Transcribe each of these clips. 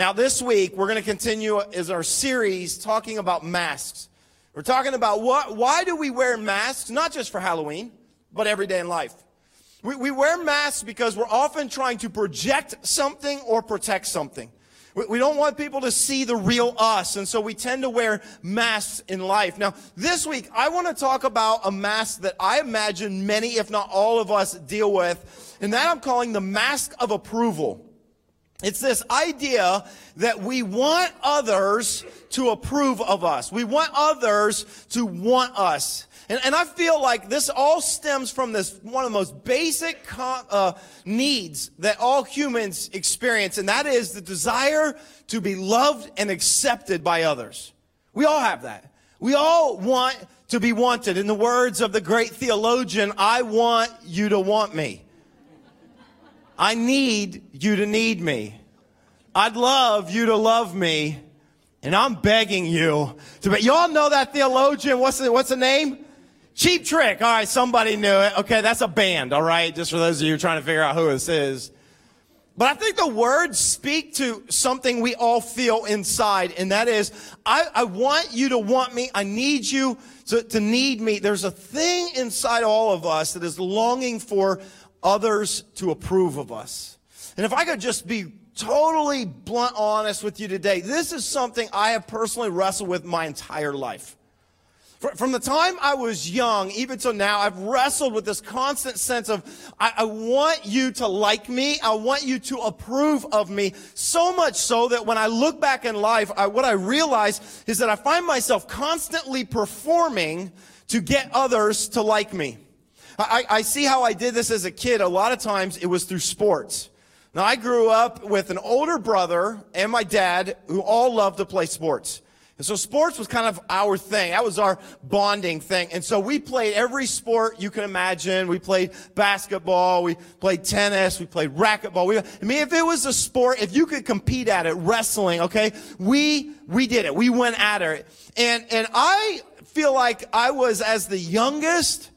Now, this week, we're going to continue as our series talking about masks. We're talking about what, why do we wear masks, not just for Halloween, but every day in life. We, we wear masks because we're often trying to project something or protect something. We, we don't want people to see the real us, and so we tend to wear masks in life. Now, this week, I want to talk about a mask that I imagine many, if not all of us, deal with, and that I'm calling the mask of approval. It's this idea that we want others to approve of us. We want others to want us. And, and I feel like this all stems from this one of the most basic uh, needs that all humans experience, and that is the desire to be loved and accepted by others. We all have that. We all want to be wanted. In the words of the great theologian, I want you to want me. I need you to need me. I'd love you to love me. And I'm begging you to be. Y'all know that theologian. What's the, what's the name? Cheap Trick. All right, somebody knew it. Okay, that's a band. All right, just for those of you trying to figure out who this is. But I think the words speak to something we all feel inside, and that is, I, I want you to want me. I need you to, to need me. There's a thing inside all of us that is longing for others to approve of us. And if I could just be totally blunt honest with you today, this is something I have personally wrestled with my entire life. From the time I was young, even till now, I've wrestled with this constant sense of, I, I, want you to like me. I want you to approve of me. So much so that when I look back in life, I, what I realize is that I find myself constantly performing to get others to like me. I, I see how I did this as a kid. A lot of times it was through sports. Now, I grew up with an older brother and my dad who all loved to play sports. And so sports was kind of our thing. That was our bonding thing. And so we played every sport you can imagine. We played basketball. We played tennis. We played racquetball. We, I mean, if it was a sport, if you could compete at it, wrestling, okay, we, we did it. We went at it. And, and I feel like I was as the youngest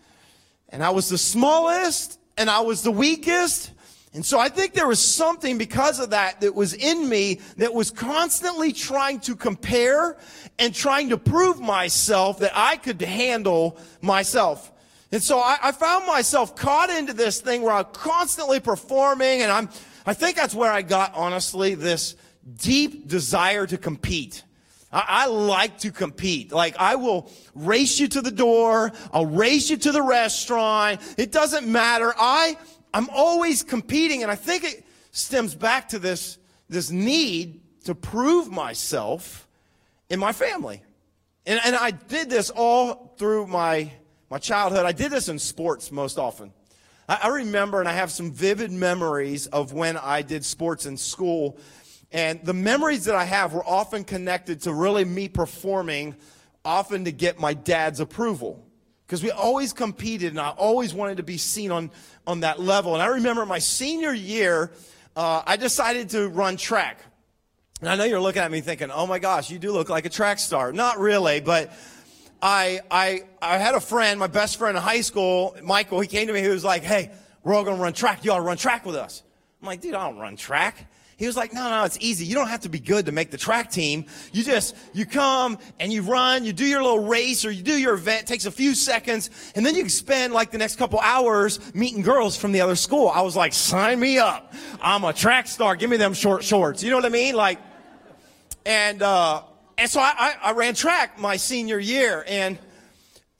and I was the smallest and I was the weakest and so I think there was something because of that that was in me that was constantly trying to compare and trying to prove myself that I could handle myself. And so I, I found myself caught into this thing where I'm constantly performing and I'm, I think that's where I got, honestly, this deep desire to compete. I, I like to compete. Like I will race you to the door. I'll race you to the restaurant. It doesn't matter. I, I'm always competing, and I think it stems back to this, this need to prove myself in my family. And, and I did this all through my, my childhood. I did this in sports most often. I, I remember, and I have some vivid memories of when I did sports in school. And the memories that I have were often connected to really me performing, often to get my dad's approval because we always competed and I always wanted to be seen on, on that level. And I remember my senior year, uh, I decided to run track. And I know you're looking at me thinking, oh my gosh, you do look like a track star. Not really, but I, I, I had a friend, my best friend in high school, Michael, he came to me, he was like, hey, we're all going to run track. You ought to run track with us. I'm like, dude, I don't run track. He was like, no, no, it's easy. You don't have to be good to make the track team. You just, you come and you run, you do your little race or you do your event. It takes a few seconds and then you can spend like the next couple hours meeting girls from the other school. I was like, sign me up. I'm a track star. Give me them short shorts. You know what I mean? Like, and, uh, and so I, I, I ran track my senior year and,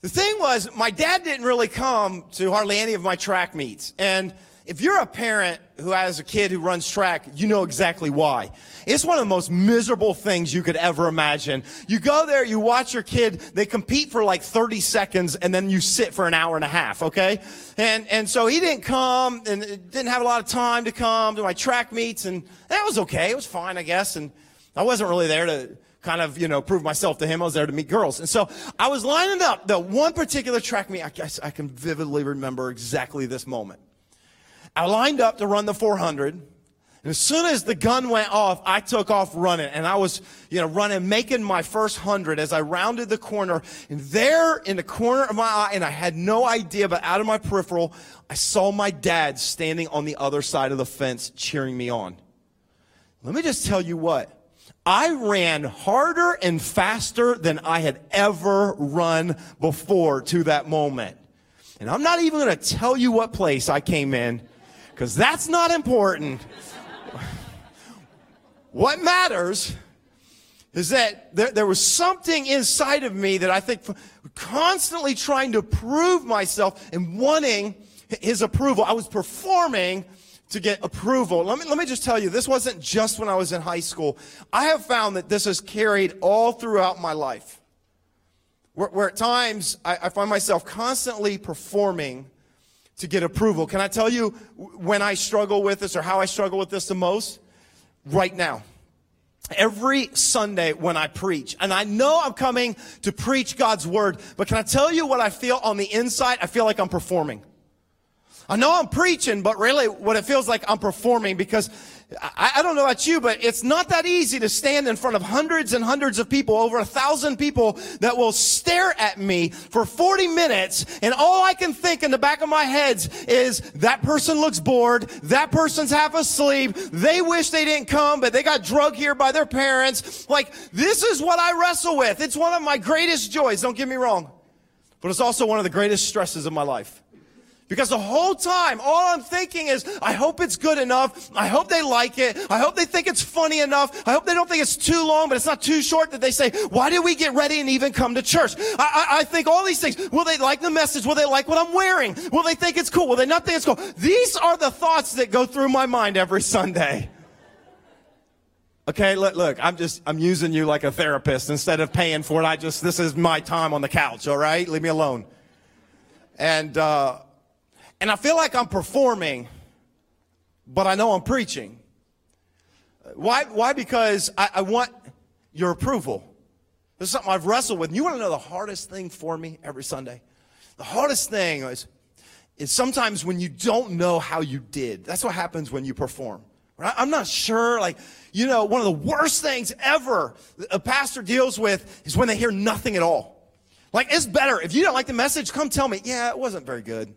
the thing was, my dad didn't really come to hardly any of my track meets. And if you're a parent who has a kid who runs track, you know exactly why. It's one of the most miserable things you could ever imagine. You go there, you watch your kid, they compete for like 30 seconds and then you sit for an hour and a half, okay? And, and so he didn't come and didn't have a lot of time to come to my track meets and that was okay. It was fine, I guess. And I wasn't really there to kind of, you know, prove myself to him. I was there to meet girls. And so I was lining up the one particular track meet. I guess I can vividly remember exactly this moment. I lined up to run the 400. And as soon as the gun went off, I took off running and I was, you know, running, making my first hundred as I rounded the corner. And there in the corner of my eye, and I had no idea, but out of my peripheral, I saw my dad standing on the other side of the fence cheering me on. let me just tell you what. I ran harder and faster than I had ever run before to that moment. And I'm not even going to tell you what place I came in because that's not important. what matters is that there, there, was something inside of me that I think constantly trying to prove myself and wanting his approval. I was performing to get approval. Let me, let me just tell you, this wasn't just when I was in high school. I have found that this has carried all throughout my life. Where, where at times I, I find myself constantly performing to get approval. Can I tell you when I struggle with this or how I struggle with this the most? Right now. Every Sunday when I preach, and I know I'm coming to preach God's word, but can I tell you what I feel on the inside? I feel like I'm performing. I know I'm preaching, but really what it feels like I'm performing because I, I, don't know about you, but it's not that easy to stand in front of hundreds and hundreds of people, over a thousand people that will stare at me for 40 minutes. And all I can think in the back of my head is that person looks bored. That person's half asleep. They wish they didn't come, but they got drugged here by their parents. Like, this is what I wrestle with. It's one of my greatest joys. Don't get me wrong. But it's also one of the greatest stresses of my life. Because the whole time, all I'm thinking is, I hope it's good enough. I hope they like it. I hope they think it's funny enough. I hope they don't think it's too long, but it's not too short that they say, why did we get ready and even come to church? I, I, I think all these things. Will they like the message? Will they like what I'm wearing? Will they think it's cool? Will they not think it's cool? These are the thoughts that go through my mind every Sunday. Okay, look, look, I'm just, I'm using you like a therapist instead of paying for it. I just, this is my time on the couch, all right? Leave me alone. And, uh, and I feel like I'm performing, but I know I'm preaching. Why? Why? Because I, I want your approval. This is something I've wrestled with. And you want to know the hardest thing for me every Sunday? The hardest thing is, is sometimes when you don't know how you did. That's what happens when you perform. I'm not sure. Like, you know, one of the worst things ever a pastor deals with is when they hear nothing at all. Like, it's better. If you don't like the message, come tell me, yeah, it wasn't very good.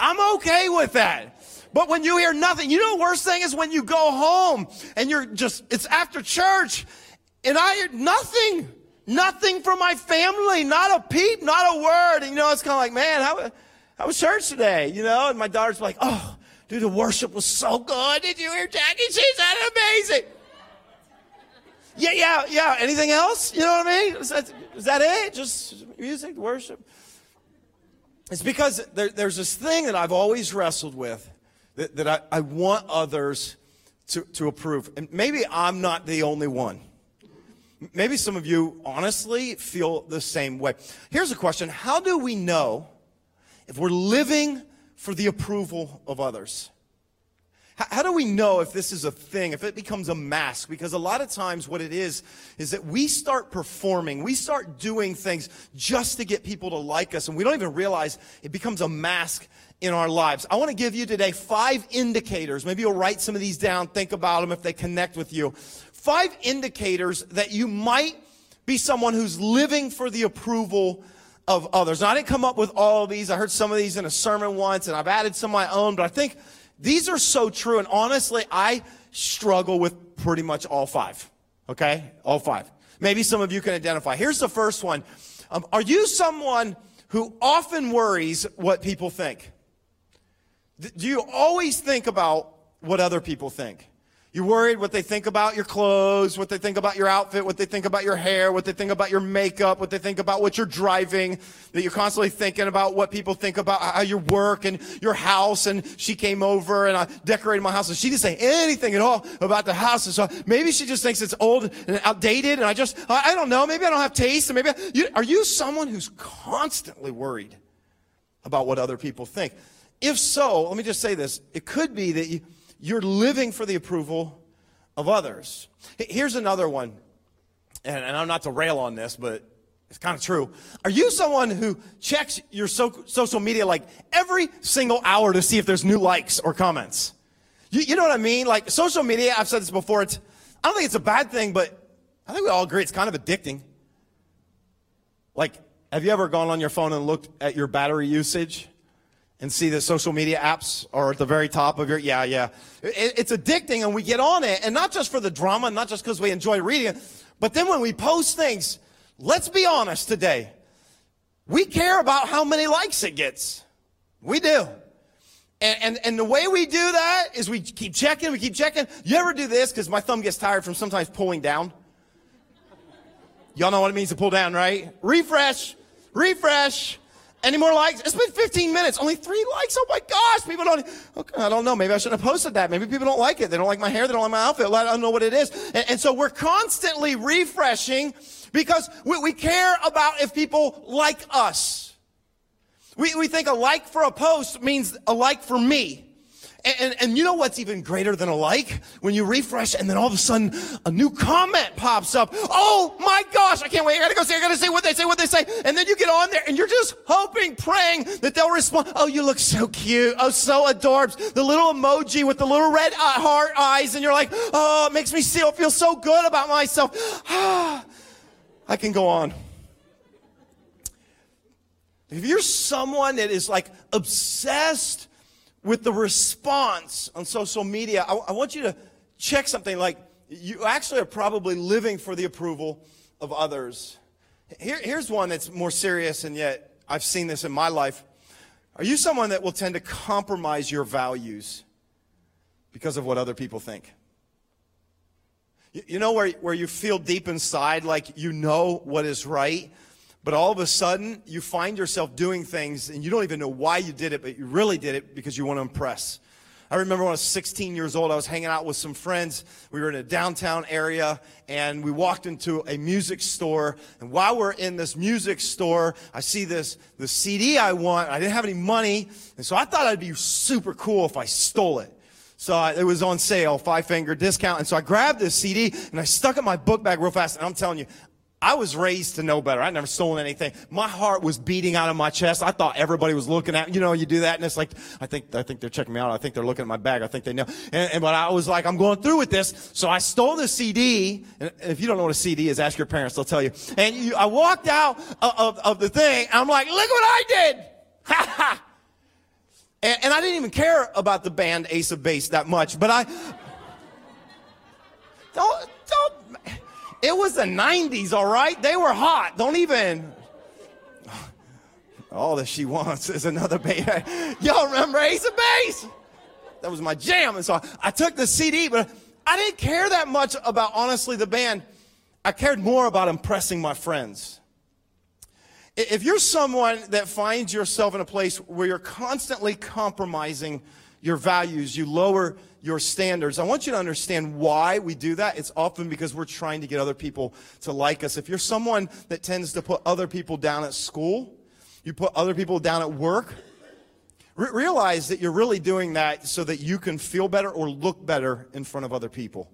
I'm okay with that. But when you hear nothing, you know the worst thing is when you go home and you're just, it's after church and I hear nothing, nothing from my family, not a peep, not a word. And you know, it's kind of like, man, how, how was church today? You know, and my daughter's like, oh, dude, the worship was so good. Did you hear Jackie? She sounded amazing. Yeah, yeah, yeah. Anything else? You know what I mean? Is that, is that it? Just music, worship? It's because there, there's this thing that I've always wrestled with that, that I, I want others to, to approve. And maybe I'm not the only one. Maybe some of you honestly feel the same way. Here's a question How do we know if we're living for the approval of others? How do we know if this is a thing, if it becomes a mask? Because a lot of times what it is, is that we start performing, we start doing things just to get people to like us, and we don't even realize it becomes a mask in our lives. I want to give you today five indicators. Maybe you'll write some of these down, think about them if they connect with you. Five indicators that you might be someone who's living for the approval of others. Now, I didn't come up with all of these. I heard some of these in a sermon once, and I've added some of my own, but I think these are so true. And honestly, I struggle with pretty much all five. Okay? All five. Maybe some of you can identify. Here's the first one. Um, are you someone who often worries what people think? Do you always think about what other people think? You're worried what they think about your clothes, what they think about your outfit, what they think about your hair, what they think about your makeup, what they think about what you're driving, that you're constantly thinking about what people think about how your work and your house. And she came over and I decorated my house and she didn't say anything at all about the house. And so maybe she just thinks it's old and outdated. And I just, I, I don't know. Maybe I don't have taste. And maybe, I, you, are you someone who's constantly worried about what other people think? If so, let me just say this. It could be that you, you're living for the approval of others. Here's another one, and, I'm not to rail on this, but it's kind of true. Are you someone who checks your so, social media like every single hour to see if there's new likes or comments? You, you know what I mean? Like social media, I've said this before, it's, I don't think it's a bad thing, but I think we all agree it's kind of addicting. Like, have you ever gone on your phone and looked at your battery usage? And see that social media apps are at the very top of your yeah yeah. It, it's addicting and we get on it and not just for the drama not just because we enjoy reading it but then when we post things let's be honest today we care about how many likes it gets. We do. And, and, and the way we do that is we keep checking we keep checking. You ever do this? Because my thumb gets tired from sometimes pulling down. Y'all know what it means to pull down right? Refresh refresh any more likes? It's been 15 minutes. Only three likes. Oh my gosh. People don't, okay, I don't know. Maybe I shouldn't have posted that. Maybe people don't like it. They don't like my hair. They don't like my outfit. I don't know what it is. And, and so we're constantly refreshing because we, we care about if people like us. We, we think a like for a post means a like for me. And, and, and, you know what's even greater than a like? When you refresh and then all of a sudden a new comment pops up. Oh my gosh, I can't wait. I gotta go see, I gotta see what they say, what they say. And then you get on there and you're just hoping, praying that they'll respond. Oh, you look so cute. Oh, so adorbs. The little emoji with the little red uh, heart eyes. And you're like, oh, it makes me feel, feel so good about myself. I can go on. If you're someone that is like obsessed with the response on social media, I, I want you to check something like you actually are probably living for the approval of others. Here, here's one that's more serious, and yet I've seen this in my life. Are you someone that will tend to compromise your values because of what other people think? You, you know where, where you feel deep inside like you know what is right, but all of a sudden, you find yourself doing things and you don't even know why you did it, but you really did it because you want to impress. I remember when I was 16 years old, I was hanging out with some friends. We were in a downtown area and we walked into a music store. And while we're in this music store, I see this, the CD I want. I didn't have any money. And so I thought I'd be super cool if I stole it. So I, it was on sale, five finger discount. And so I grabbed this CD and I stuck it in my book bag real fast. And I'm telling you, I was raised to know better. I never stolen anything. My heart was beating out of my chest. I thought everybody was looking at. You know, you do that and it's like, I think, I think they're checking me out. I think they're looking at my bag. I think they know. And, and but I was like, I'm going through with this. So I stole the CD. And if you don't know what a CD is, ask your parents. They'll tell you. And you, I walked out of, of, of the thing. I'm like, look what I did. Ha ha. And, and I didn't even care about the band Ace of Base that much, but I, don't, don't, it was the 90s, all right? They were hot. Don't even. All that she wants is another baby. Y'all remember Ace of Base? That was my jam. And so I, I took the CD, but I didn't care that much about, honestly, the band. I cared more about impressing my friends. If you're someone that finds yourself in a place where you're constantly compromising your values, you lower your standards. I want you to understand why we do that. It's often because we're trying to get other people to like us. If you're someone that tends to put other people down at school, you put other people down at work, re- realize that you're really doing that so that you can feel better or look better in front of other people.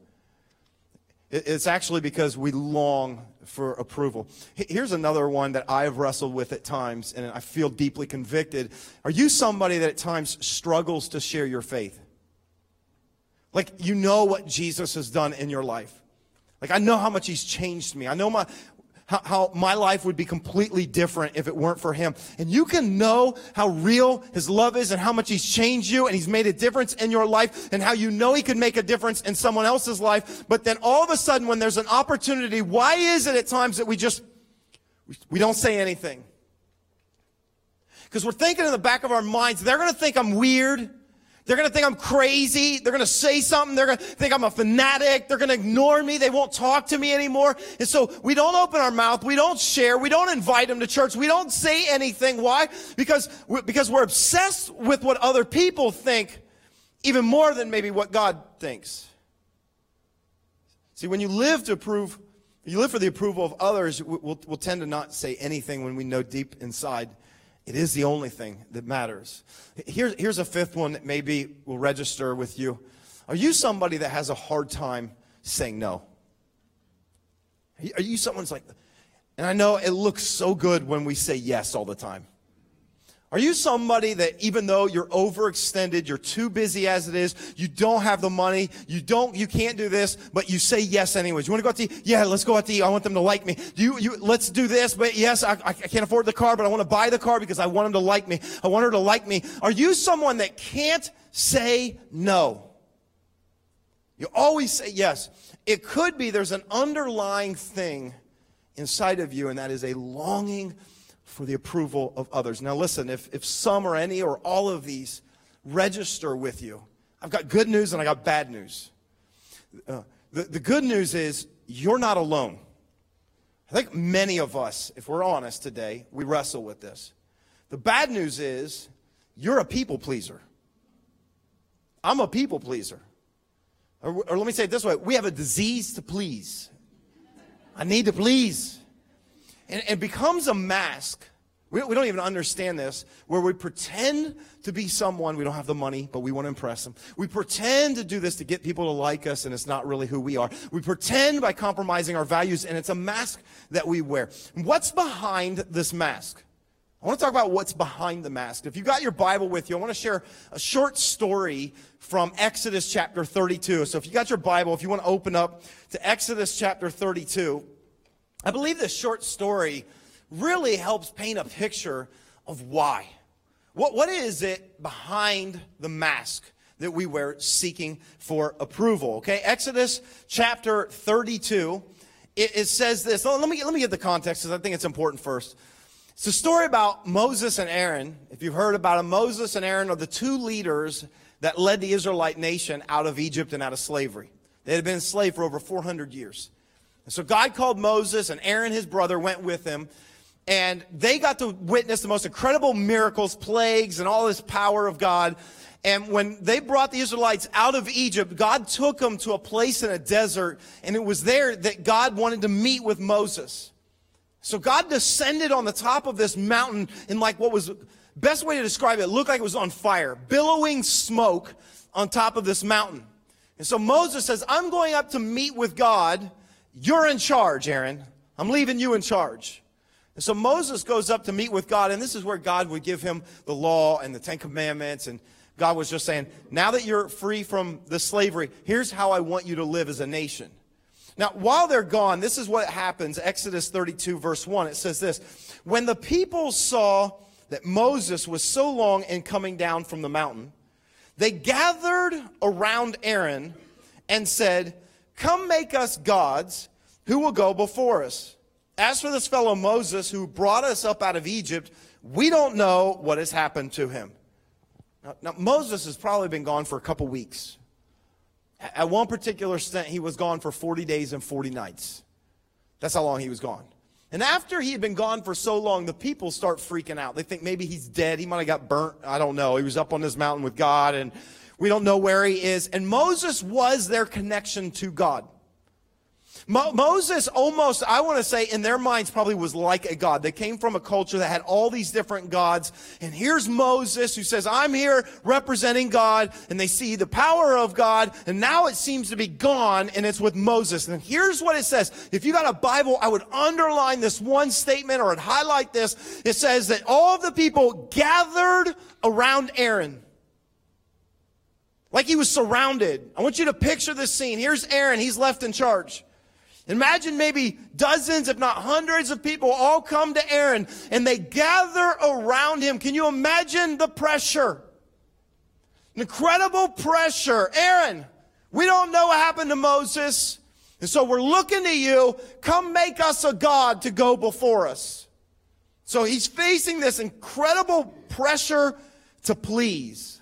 It's actually because we long for approval. Here's another one that I've wrestled with at times, and I feel deeply convicted. Are you somebody that at times struggles to share your faith? Like, you know what Jesus has done in your life. Like, I know how much he's changed me. I know my, how, how, my life would be completely different if it weren't for him. And you can know how real his love is and how much he's changed you and he's made a difference in your life and how you know he could make a difference in someone else's life. But then all of a sudden, when there's an opportunity, why is it at times that we just, we don't say anything? Because we're thinking in the back of our minds, they're going to think I'm weird. They're going to think I'm crazy. They're going to say something. They're going to think I'm a fanatic. They're going to ignore me. They won't talk to me anymore. And so we don't open our mouth. We don't share. We don't invite them to church. We don't say anything. Why? Because, because we're obsessed with what other people think even more than maybe what God thinks. See, when you live to approve, you live for the approval of others, we'll, we'll tend to not say anything when we know deep inside it is the only thing that matters. Here, here's a fifth one that maybe will register with you. Are you somebody that has a hard time saying no? Are you someone's like, and I know it looks so good when we say yes all the time. Are you somebody that even though you're overextended, you're too busy as it is, you don't have the money, you don't, you can't do this, but you say yes anyways? You want to go out to eat? Yeah, let's go out to eat. I want them to like me. Do you, you, let's do this, but yes, I, I can't afford the car, but I want to buy the car because I want them to like me. I want her to like me. Are you someone that can't say no? You always say yes. It could be there's an underlying thing inside of you, and that is a longing for the approval of others. Now, listen, if, if some or any or all of these register with you, I've got good news and I got bad news. Uh, the, the good news is you're not alone. I think many of us, if we're honest today, we wrestle with this. The bad news is you're a people pleaser. I'm a people pleaser. Or, or, let me say it this way we have a disease to please. I need to please. And it becomes a mask. We, we don't even understand this, where we pretend to be someone. We don't have the money, but we want to impress them. We pretend to do this to get people to like us, and it's not really who we are. We pretend by compromising our values, and it's a mask that we wear. What's behind this mask? I want to talk about what's behind the mask. If you got your Bible with you, I want to share a short story from Exodus chapter 32. So if you got your Bible, if you want to open up to Exodus chapter 32, I believe this short story really helps paint a picture of why. What, what is it behind the mask that we wear seeking for approval? Okay, Exodus chapter 32, it, it says this. Let me, let me get the context because I think it's important first. It's a story about Moses and Aaron. If you've heard about it, Moses and Aaron are the two leaders that led the Israelite nation out of Egypt and out of slavery. They had been enslaved for over 400 years. And so God called Moses, and Aaron, his brother, went with him. And they got to witness the most incredible miracles, plagues, and all this power of God. And when they brought the Israelites out of Egypt, God took them to a place in a desert, and it was there that God wanted to meet with Moses. So God descended on the top of this mountain in like what was best way to describe it, it looked like it was on fire, billowing smoke on top of this mountain. And so Moses says, I'm going up to meet with God. You're in charge, Aaron. I'm leaving you in charge. And so Moses goes up to meet with God, and this is where God would give him the law and the Ten Commandments. And God was just saying, now that you're free from the slavery, here's how I want you to live as a nation. Now, while they're gone, this is what happens. Exodus 32, verse 1. It says this When the people saw that Moses was so long in coming down from the mountain, they gathered around Aaron and said, Come make us gods who will go before us. As for this fellow Moses who brought us up out of Egypt, we don't know what has happened to him. Now, now Moses has probably been gone for a couple weeks. At one particular stint, he was gone for 40 days and 40 nights. That's how long he was gone. And after he had been gone for so long, the people start freaking out. They think maybe he's dead. He might have got burnt. I don't know. He was up on this mountain with God and we don't know where he is. And Moses was their connection to God. Mo- Moses almost, I want to say, in their minds, probably was like a god. They came from a culture that had all these different gods. And here's Moses who says, I'm here representing God. And they see the power of God. And now it seems to be gone, and it's with Moses. And here's what it says. If you got a Bible, I would underline this one statement or I'd highlight this. It says that all of the people gathered around Aaron. Like he was surrounded. I want you to picture this scene. Here's Aaron. He's left in charge. Imagine maybe dozens, if not hundreds of people all come to Aaron and they gather around him. Can you imagine the pressure? Incredible pressure. Aaron, we don't know what happened to Moses. And so we're looking to you. Come make us a God to go before us. So he's facing this incredible pressure to please.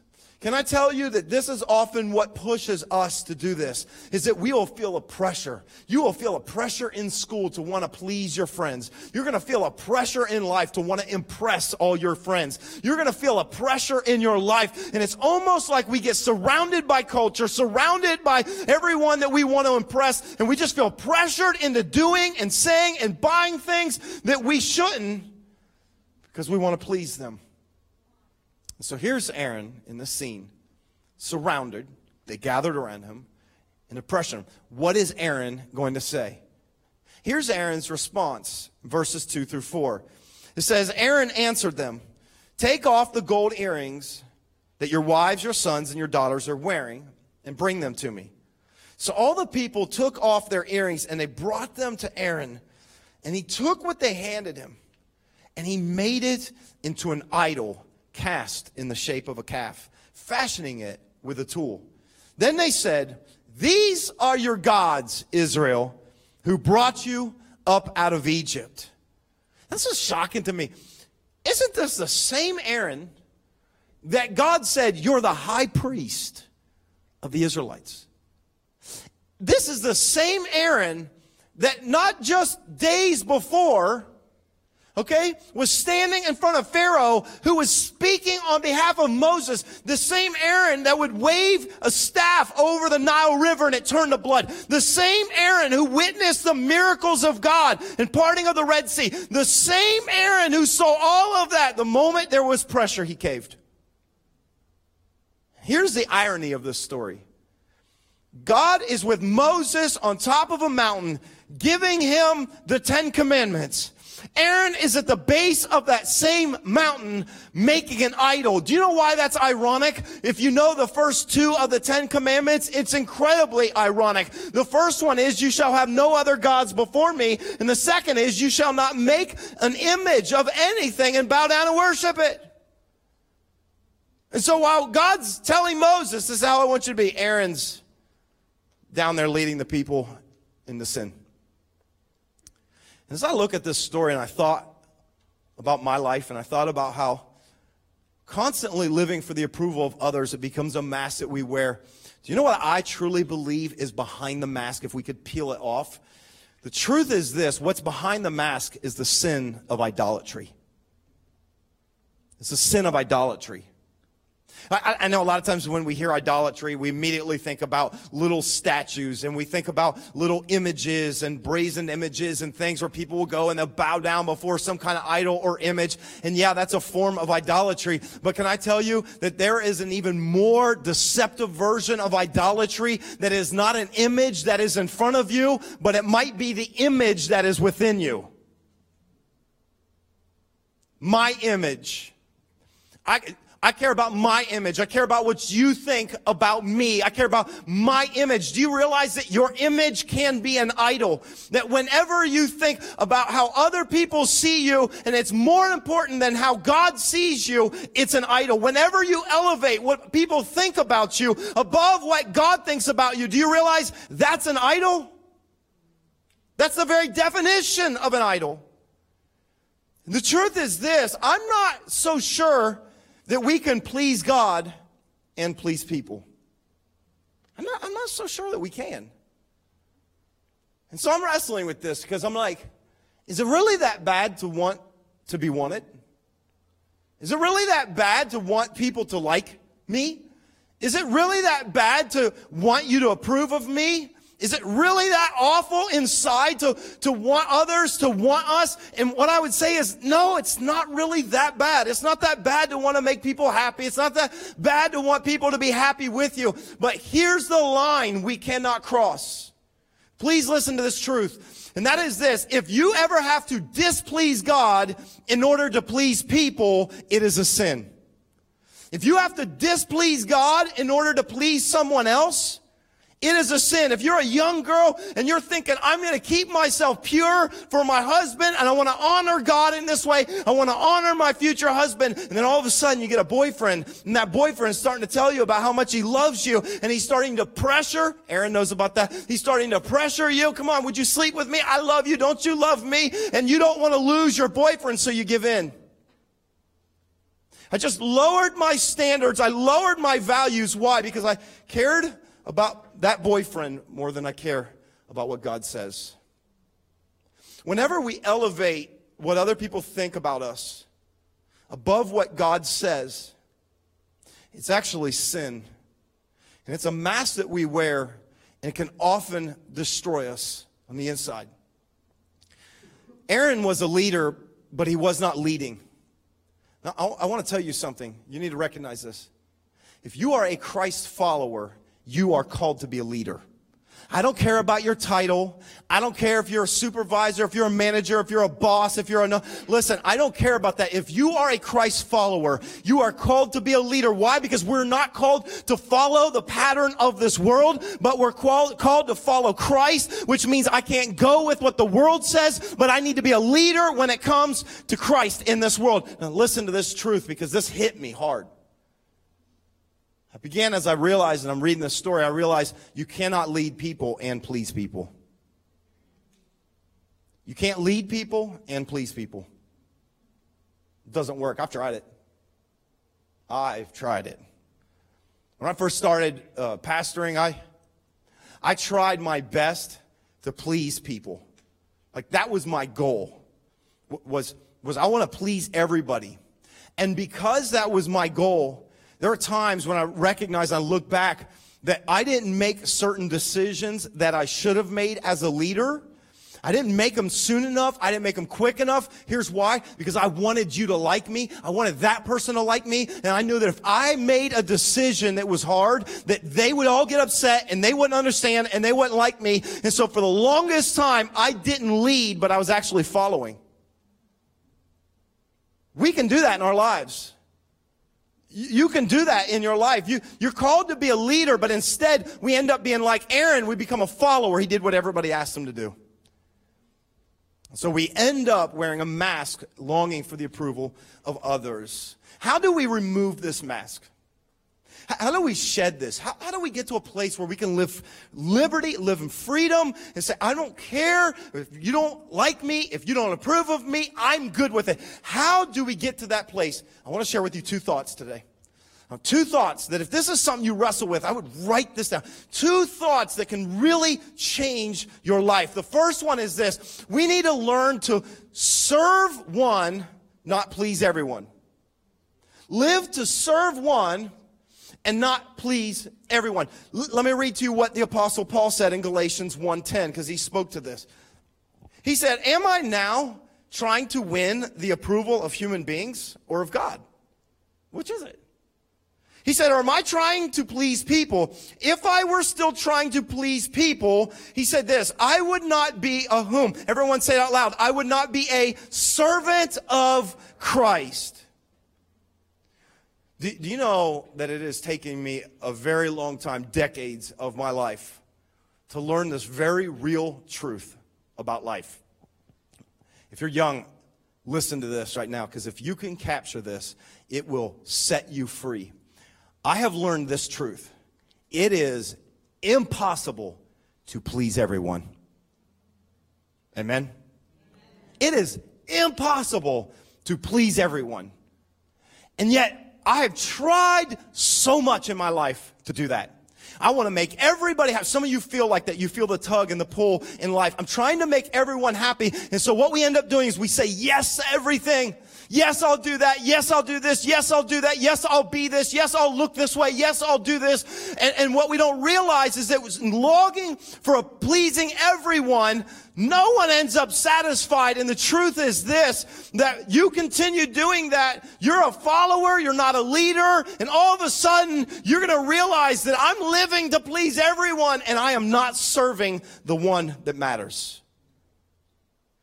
Can I tell you that this is often what pushes us to do this? Is that we will feel a pressure. You will feel a pressure in school to want to please your friends. You're going to feel a pressure in life to want to impress all your friends. You're going to feel a pressure in your life. And it's almost like we get surrounded by culture, surrounded by everyone that we want to impress. And we just feel pressured into doing and saying and buying things that we shouldn't because we want to please them. So here's Aaron in the scene, surrounded. They gathered around him and oppression. What is Aaron going to say? Here's Aaron's response, verses 2 through 4. It says, Aaron answered them, Take off the gold earrings that your wives, your sons, and your daughters are wearing and bring them to me. So all the people took off their earrings and they brought them to Aaron. And he took what they handed him and he made it into an idol cast in the shape of a calf, fashioning it with a tool. Then they said, These are your gods, Israel, who brought you up out of Egypt. This is shocking to me. Isn't this the same Aaron that God said, You're the high priest of the Israelites? This is the same Aaron that not just days before okay, was standing in front of Pharaoh who was speaking on behalf of Moses, the same Aaron that would wave a staff over the Nile River and it turned to blood, the same Aaron who witnessed the miracles of God and parting of the Red Sea, the same Aaron who saw all of that, the moment there was pressure, he caved. Here's the irony of this story. God is with Moses on top of a mountain, giving him the Ten Commandments. Aaron is at the base of that same mountain making an idol. Do you know why that's ironic? If you know the first two of the Ten Commandments, it's incredibly ironic. The first one is, you shall have no other gods before me. And the second is, you shall not make an image of anything and bow down and worship it. And so while God's telling Moses, this is how I want you to be, Aaron's down there leading the people into sin. As I look at this story and I thought about my life and I thought about how constantly living for the approval of others, it becomes a mask that we wear. Do you know what I truly believe is behind the mask if we could peel it off? The truth is this what's behind the mask is the sin of idolatry. It's the sin of idolatry. I, I, know a lot of times when we hear idolatry, we immediately think about little statues and we think about little images and brazen images and things where people will go and they'll bow down before some kind of idol or image. And yeah, that's a form of idolatry. But can I tell you that there is an even more deceptive version of idolatry that is not an image that is in front of you, but it might be the image that is within you. My image. I, I care about my image. I care about what you think about me. I care about my image. Do you realize that your image can be an idol? That whenever you think about how other people see you and it's more important than how God sees you, it's an idol. Whenever you elevate what people think about you above what God thinks about you, do you realize that's an idol? That's the very definition of an idol. The truth is this, I'm not so sure that we can please God and please people. I'm not, I'm not so sure that we can. And so I'm wrestling with this because I'm like, is it really that bad to want to be wanted? Is it really that bad to want people to like me? Is it really that bad to want you to approve of me? Is it really that awful inside to, to want others, to want us? And what I would say is, no, it's not really that bad. It's not that bad to want to make people happy. It's not that bad to want people to be happy with you. But here's the line we cannot cross. Please listen to this truth. And that is this. If you ever have to displease God in order to please people, it is a sin. If you have to displease God in order to please someone else, it is a sin. If you're a young girl and you're thinking, I'm going to keep myself pure for my husband and I want to honor God in this way. I want to honor my future husband. And then all of a sudden you get a boyfriend and that boyfriend is starting to tell you about how much he loves you and he's starting to pressure. Aaron knows about that. He's starting to pressure you. Come on. Would you sleep with me? I love you. Don't you love me? And you don't want to lose your boyfriend. So you give in. I just lowered my standards. I lowered my values. Why? Because I cared about that boyfriend more than I care about what God says. Whenever we elevate what other people think about us above what God says, it's actually sin. And it's a mask that we wear, and it can often destroy us on the inside. Aaron was a leader, but he was not leading. Now, I, I want to tell you something. You need to recognize this. If you are a Christ follower, you are called to be a leader. I don't care about your title. I don't care if you're a supervisor, if you're a manager, if you're a boss, if you're a no. Listen, I don't care about that. If you are a Christ follower, you are called to be a leader. Why? Because we're not called to follow the pattern of this world, but we're called, called to follow Christ, which means I can't go with what the world says, but I need to be a leader when it comes to Christ in this world. Now listen to this truth because this hit me hard. I began as I realized, and I'm reading this story, I realized you cannot lead people and please people. You can't lead people and please people. It doesn't work. I've tried it. I've tried it. When I first started uh, pastoring, I, I tried my best to please people. Like that was my goal. Was, was I want to please everybody. And because that was my goal, there are times when I recognize, I look back, that I didn't make certain decisions that I should have made as a leader. I didn't make them soon enough. I didn't make them quick enough. Here's why. Because I wanted you to like me. I wanted that person to like me. And I knew that if I made a decision that was hard, that they would all get upset and they wouldn't understand and they wouldn't like me. And so for the longest time, I didn't lead, but I was actually following. We can do that in our lives. You can do that in your life. You, you're called to be a leader, but instead we end up being like Aaron. We become a follower. He did what everybody asked him to do. So we end up wearing a mask, longing for the approval of others. How do we remove this mask? How do we shed this? How, how, do we get to a place where we can live liberty, live in freedom, and say, I don't care if you don't like me, if you don't approve of me, I'm good with it. How do we get to that place? I want to share with you two thoughts today. Now, two thoughts that if this is something you wrestle with, I would write this down. Two thoughts that can really change your life. The first one is this. We need to learn to serve one, not please everyone. Live to serve one, and not please everyone. L- let me read to you what the apostle Paul said in Galatians 1:10 because he spoke to this. He said, "Am I now trying to win the approval of human beings or of God? Which is it?" He said, or am I trying to please people? If I were still trying to please people, he said this, I would not be a whom? Everyone say it out loud. I would not be a servant of Christ. Do, do you know that it is taking me a very long time, decades of my life, to learn this very real truth about life? If you're young, listen to this right now, because if you can capture this, it will set you free. I have learned this truth. It is impossible to please everyone. Amen? It is impossible to please everyone. And yet, I have tried so much in my life to do that. I want to make everybody happy. Some of you feel like that. You feel the tug and the pull in life. I'm trying to make everyone happy. And so what we end up doing is we say yes to everything. Yes, I'll do that. Yes, I'll do this. Yes, I'll do that. Yes, I'll be this. Yes, I'll look this way. Yes, I'll do this. And, and what we don't realize is that was longing for a pleasing everyone, no one ends up satisfied. And the truth is this, that you continue doing that. You're a follower. You're not a leader. And all of a sudden, you're going to realize that I'm living to please everyone and I am not serving the one that matters.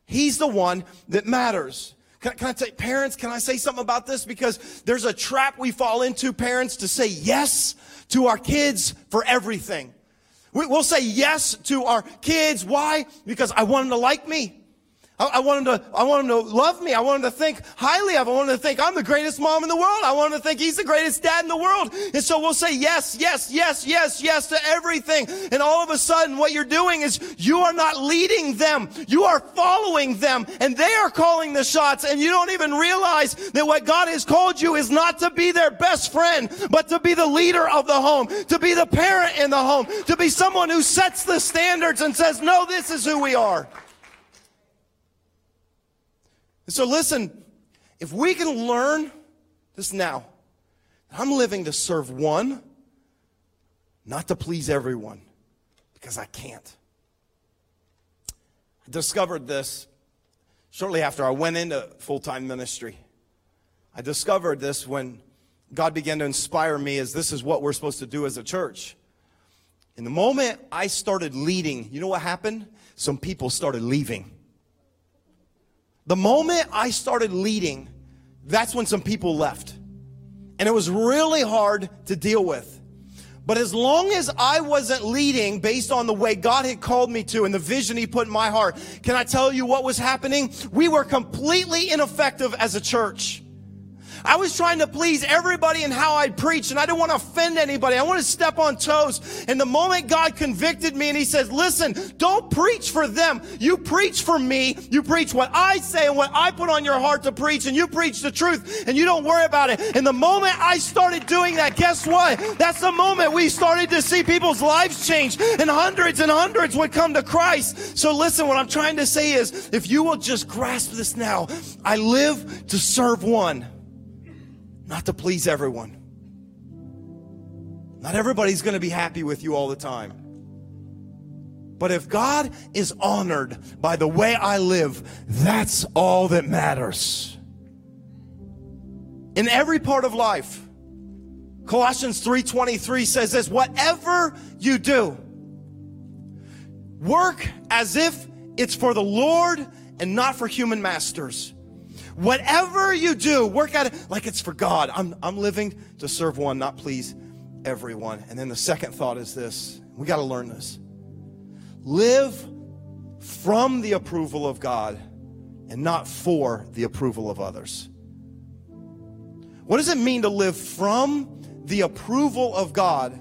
He's the one that matters. Can, can I say, parents, can I say something about this? Because there's a trap we fall into, parents, to say yes to our kids for everything. We, will say yes to our kids. Why? Because I want them to like me. I, I want him to, I want him to love me. I want him to think highly of. I want him to think I'm the greatest mom in the world. I want him to think he's the greatest dad in the world. And so we'll say yes, yes, yes, yes, yes to everything. And all of a sudden what you're doing is you are not leading them. You are following them and they are calling the shots and you don't even realize that what God has called you is not to be their best friend, but to be the leader of the home, to be the parent in the home, to be someone who sets the standards and says, no, this is who we are. So listen, if we can learn this now, I'm living to serve one, not to please everyone, because I can't. I discovered this shortly after I went into full time ministry. I discovered this when God began to inspire me as this is what we're supposed to do as a church. In the moment I started leading, you know what happened? Some people started leaving. The moment I started leading, that's when some people left. And it was really hard to deal with. But as long as I wasn't leading based on the way God had called me to and the vision He put in my heart, can I tell you what was happening? We were completely ineffective as a church. I was trying to please everybody in how I preach, and I didn't want to offend anybody. I want to step on toes. And the moment God convicted me and He says, Listen, don't preach for them. You preach for me. You preach what I say and what I put on your heart to preach, and you preach the truth, and you don't worry about it. And the moment I started doing that, guess what? That's the moment we started to see people's lives change, and hundreds and hundreds would come to Christ. So listen, what I'm trying to say is, if you will just grasp this now, I live to serve one not to please everyone. Not everybody's going to be happy with you all the time. But if God is honored by the way I live, that's all that matters. In every part of life, Colossians 3:23 says this, whatever you do, work as if it's for the Lord and not for human masters Whatever you do, work at it like it's for God. I'm, I'm living to serve one, not please everyone. And then the second thought is this we got to learn this. Live from the approval of God and not for the approval of others. What does it mean to live from the approval of God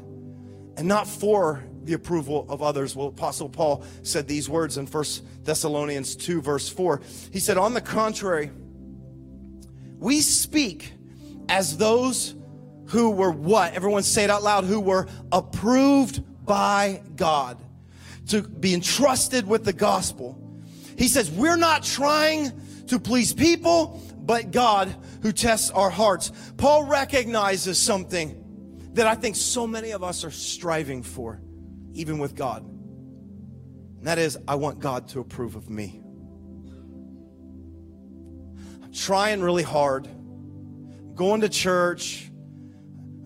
and not for the approval of others? Well, Apostle Paul said these words in 1 Thessalonians 2, verse 4. He said, On the contrary, we speak as those who were what? Everyone say it out loud who were approved by God to be entrusted with the gospel. He says, We're not trying to please people, but God who tests our hearts. Paul recognizes something that I think so many of us are striving for, even with God. And that is, I want God to approve of me trying really hard, going to church,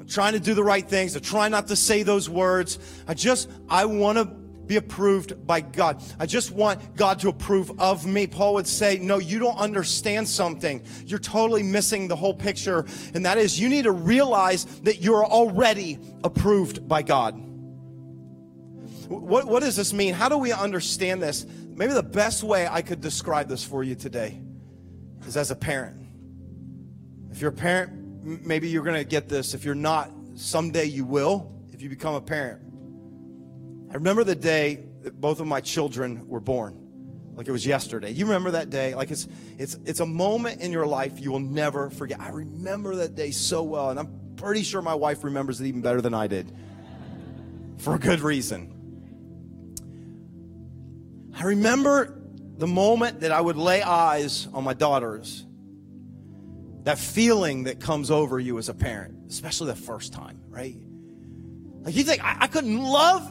trying to do the right things. I try not to say those words. I just, I want to be approved by God. I just want God to approve of me. Paul would say, No, you don't understand something. You're totally missing the whole picture. And that is, you need to realize that you're already approved by God. What, what does this mean? How do we understand this? Maybe the best way I could describe this for you today is as a parent. If you're a parent, maybe you're going to get this. If you're not, someday you will if you become a parent. I remember the day that both of my children were born. Like it was yesterday. You remember that day? Like it's it's it's a moment in your life you will never forget. I remember that day so well, and I'm pretty sure my wife remembers it even better than I did. For a good reason. I remember the moment that I would lay eyes on my daughters, that feeling that comes over you as a parent, especially the first time, right? Like you think, I, I couldn't love,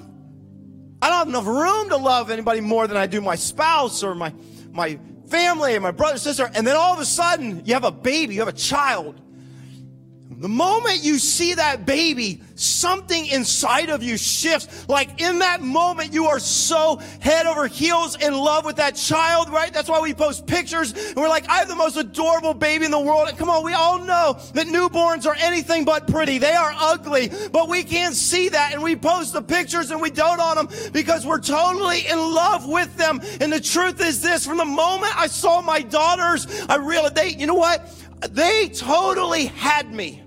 I don't have enough room to love anybody more than I do my spouse or my, my family and my brother, sister. And then all of a sudden, you have a baby, you have a child. The moment you see that baby, something inside of you shifts. Like in that moment, you are so head over heels in love with that child, right? That's why we post pictures and we're like, I have the most adorable baby in the world. And come on, we all know that newborns are anything but pretty. They are ugly, but we can't see that. And we post the pictures and we dote on them because we're totally in love with them. And the truth is this, from the moment I saw my daughters, I realized they, you know what? They totally had me.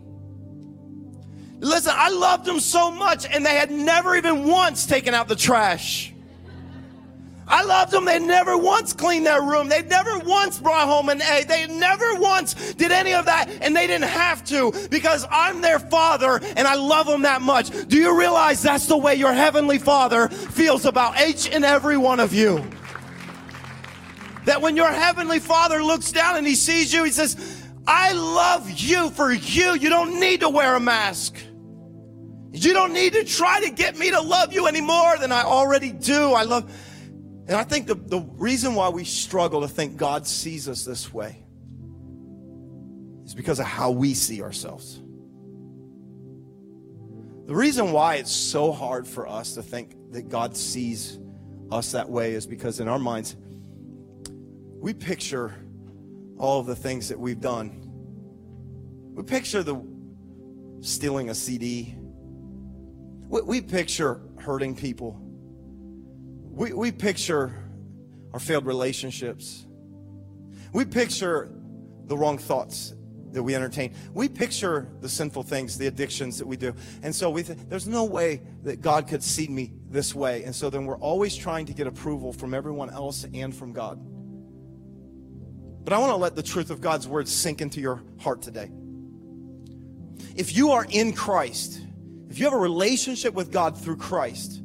Listen, I loved them so much, and they had never even once taken out the trash. I loved them. They never once cleaned their room. They never once brought home an egg. They never once did any of that, and they didn't have to because I'm their father and I love them that much. Do you realize that's the way your heavenly father feels about each and every one of you? That when your heavenly father looks down and he sees you, he says, I love you for you. You don't need to wear a mask. You don't need to try to get me to love you any more than I already do. I love. And I think the, the reason why we struggle to think God sees us this way is because of how we see ourselves. The reason why it's so hard for us to think that God sees us that way is because in our minds, we picture all of the things that we've done. We picture the stealing a CD. We, we picture hurting people. We, we picture our failed relationships. We picture the wrong thoughts that we entertain. We picture the sinful things, the addictions that we do. And so we th- there's no way that God could see me this way. And so then we're always trying to get approval from everyone else and from God. But I want to let the truth of God's word sink into your heart today. If you are in Christ, if you have a relationship with God through Christ,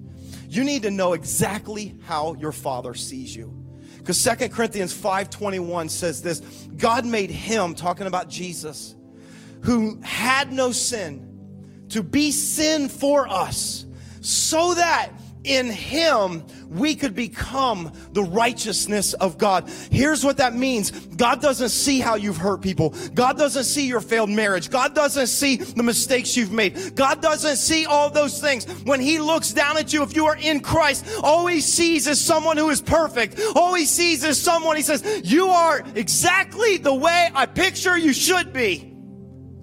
you need to know exactly how your Father sees you. Because 2 Corinthians 5:21 says this, God made him talking about Jesus who had no sin to be sin for us so that in him we could become the righteousness of God. Here's what that means. God doesn't see how you've hurt people. God doesn't see your failed marriage. God doesn't see the mistakes you've made. God doesn't see all those things. When he looks down at you, if you are in Christ, all he sees is someone who is perfect. All he sees is someone, he says, you are exactly the way I picture you should be.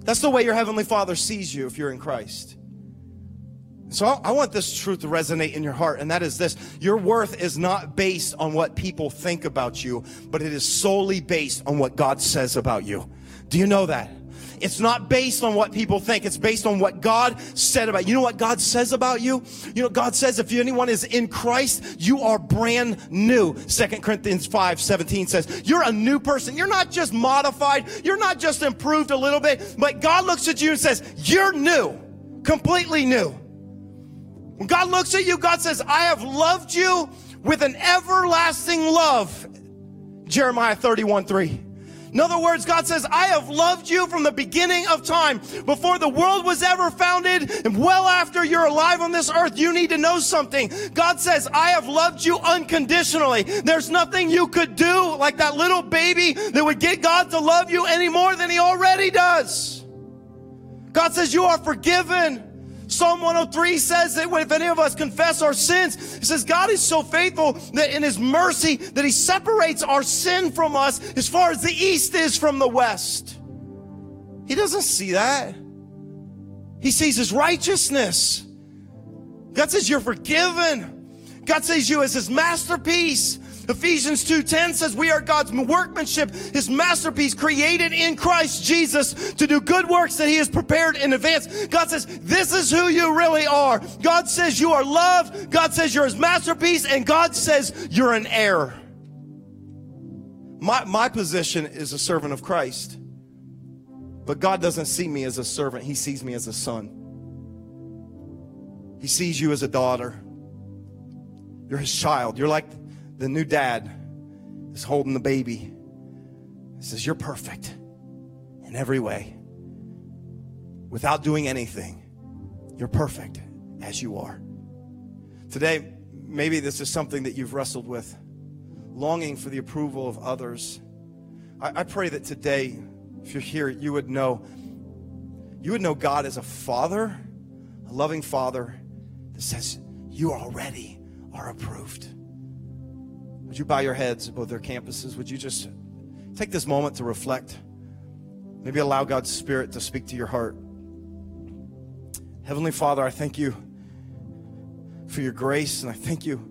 That's the way your heavenly father sees you if you're in Christ. So I want this truth to resonate in your heart, and that is this your worth is not based on what people think about you, but it is solely based on what God says about you. Do you know that? It's not based on what people think. It's based on what God said about you. You know what God says about you? You know, God says if anyone is in Christ, you are brand new. Second Corinthians 5, 17 says, you're a new person. You're not just modified. You're not just improved a little bit, but God looks at you and says, you're new, completely new. When God looks at you, God says, I have loved you with an everlasting love. Jeremiah 31 3. In other words, God says, I have loved you from the beginning of time. Before the world was ever founded, and well after you're alive on this earth, you need to know something. God says, I have loved you unconditionally. There's nothing you could do like that little baby that would get God to love you any more than he already does. God says, you are forgiven. Psalm 103 says that if any of us confess our sins, it says God is so faithful that in his mercy that he separates our sin from us as far as the east is from the west. He doesn't see that. He sees his righteousness. God says you're forgiven. God says you as his masterpiece. Ephesians 2:10 says we are God's workmanship, his masterpiece created in Christ Jesus to do good works that he has prepared in advance. God says this is who you really are. God says you are loved. God says you're his masterpiece and God says you're an heir. My my position is a servant of Christ. But God doesn't see me as a servant. He sees me as a son. He sees you as a daughter. You're his child. You're like the new dad is holding the baby. He says, You're perfect in every way. Without doing anything, you're perfect as you are. Today, maybe this is something that you've wrestled with, longing for the approval of others. I, I pray that today, if you're here, you would know, you would know God as a father, a loving father that says, You already are approved. Would you bow your heads at both their campuses? Would you just take this moment to reflect? Maybe allow God's Spirit to speak to your heart. Heavenly Father, I thank you for your grace, and I thank you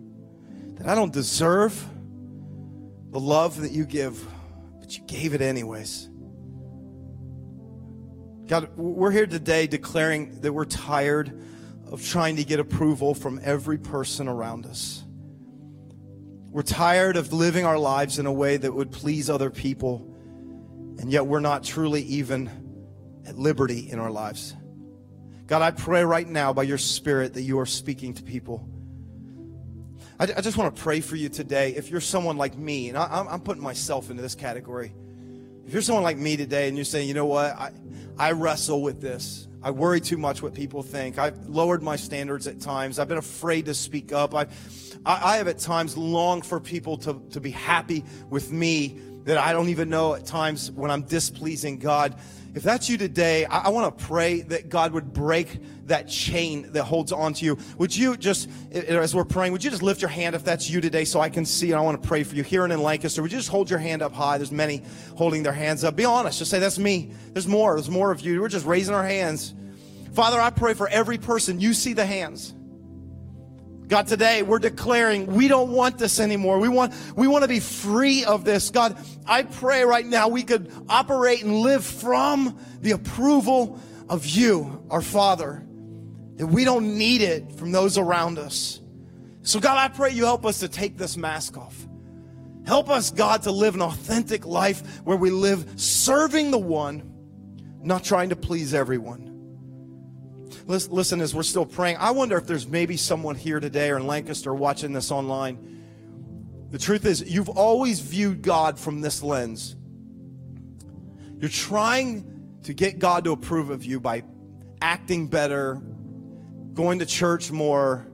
that I don't deserve the love that you give, but you gave it anyways. God, we're here today declaring that we're tired of trying to get approval from every person around us. We're tired of living our lives in a way that would please other people, and yet we're not truly even at liberty in our lives. God, I pray right now by your Spirit that you are speaking to people. I, I just want to pray for you today. If you're someone like me, and I, I'm putting myself into this category, if you're someone like me today and you're saying, you know what, I, I wrestle with this. I worry too much what people think. I've lowered my standards at times. I've been afraid to speak up. I've I, I have at times longed for people to, to be happy with me that I don't even know at times when I'm displeasing God. If that's you today, I, I want to pray that God would break that chain that holds on to you. Would you just, as we're praying, would you just lift your hand if that's you today so I can see and I want to pray for you here and in Lancaster? Would you just hold your hand up high? There's many holding their hands up. Be honest. Just say, that's me. There's more. There's more of you. We're just raising our hands. Father, I pray for every person. You see the hands. God, today we're declaring we don't want this anymore. We want, we want to be free of this. God, I pray right now we could operate and live from the approval of you, our Father, that we don't need it from those around us. So, God, I pray you help us to take this mask off. Help us, God, to live an authentic life where we live serving the one, not trying to please everyone. Listen, as we're still praying, I wonder if there's maybe someone here today or in Lancaster watching this online. The truth is, you've always viewed God from this lens. You're trying to get God to approve of you by acting better, going to church more.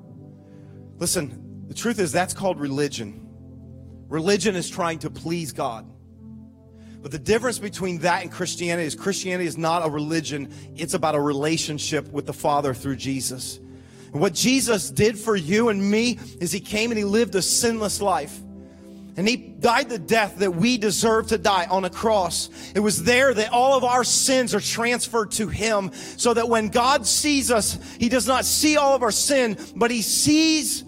Listen, the truth is, that's called religion. Religion is trying to please God. But the difference between that and Christianity is Christianity is not a religion, it's about a relationship with the Father through Jesus. And what Jesus did for you and me is he came and he lived a sinless life. And he died the death that we deserve to die on a cross. It was there that all of our sins are transferred to him so that when God sees us, he does not see all of our sin, but he sees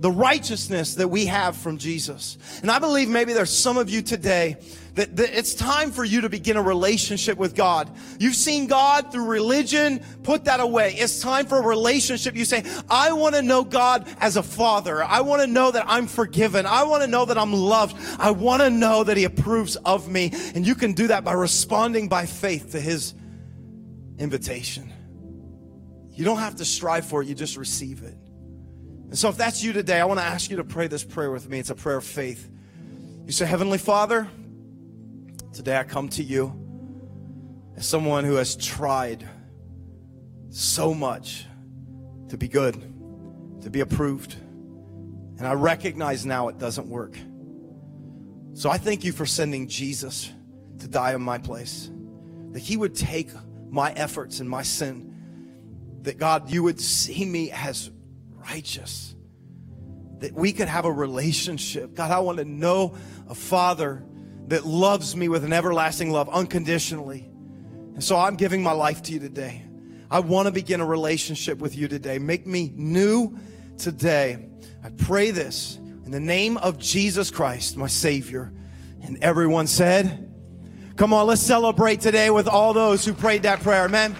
the righteousness that we have from Jesus. And I believe maybe there's some of you today that, that, it's time for you to begin a relationship with God. You've seen God through religion, put that away. It's time for a relationship. You say, I want to know God as a father. I want to know that I'm forgiven. I want to know that I'm loved. I want to know that He approves of me. And you can do that by responding by faith to His invitation. You don't have to strive for it, you just receive it. And so, if that's you today, I want to ask you to pray this prayer with me. It's a prayer of faith. You say, Heavenly Father, Today I come to you as someone who has tried so much to be good, to be approved. And I recognize now it doesn't work. So I thank you for sending Jesus to die in my place. That he would take my efforts and my sin. That God, you would see me as righteous. That we could have a relationship. God, I want to know a father that loves me with an everlasting love unconditionally. And so I'm giving my life to you today. I want to begin a relationship with you today. Make me new today. I pray this in the name of Jesus Christ, my Savior. And everyone said, Come on, let's celebrate today with all those who prayed that prayer. Amen.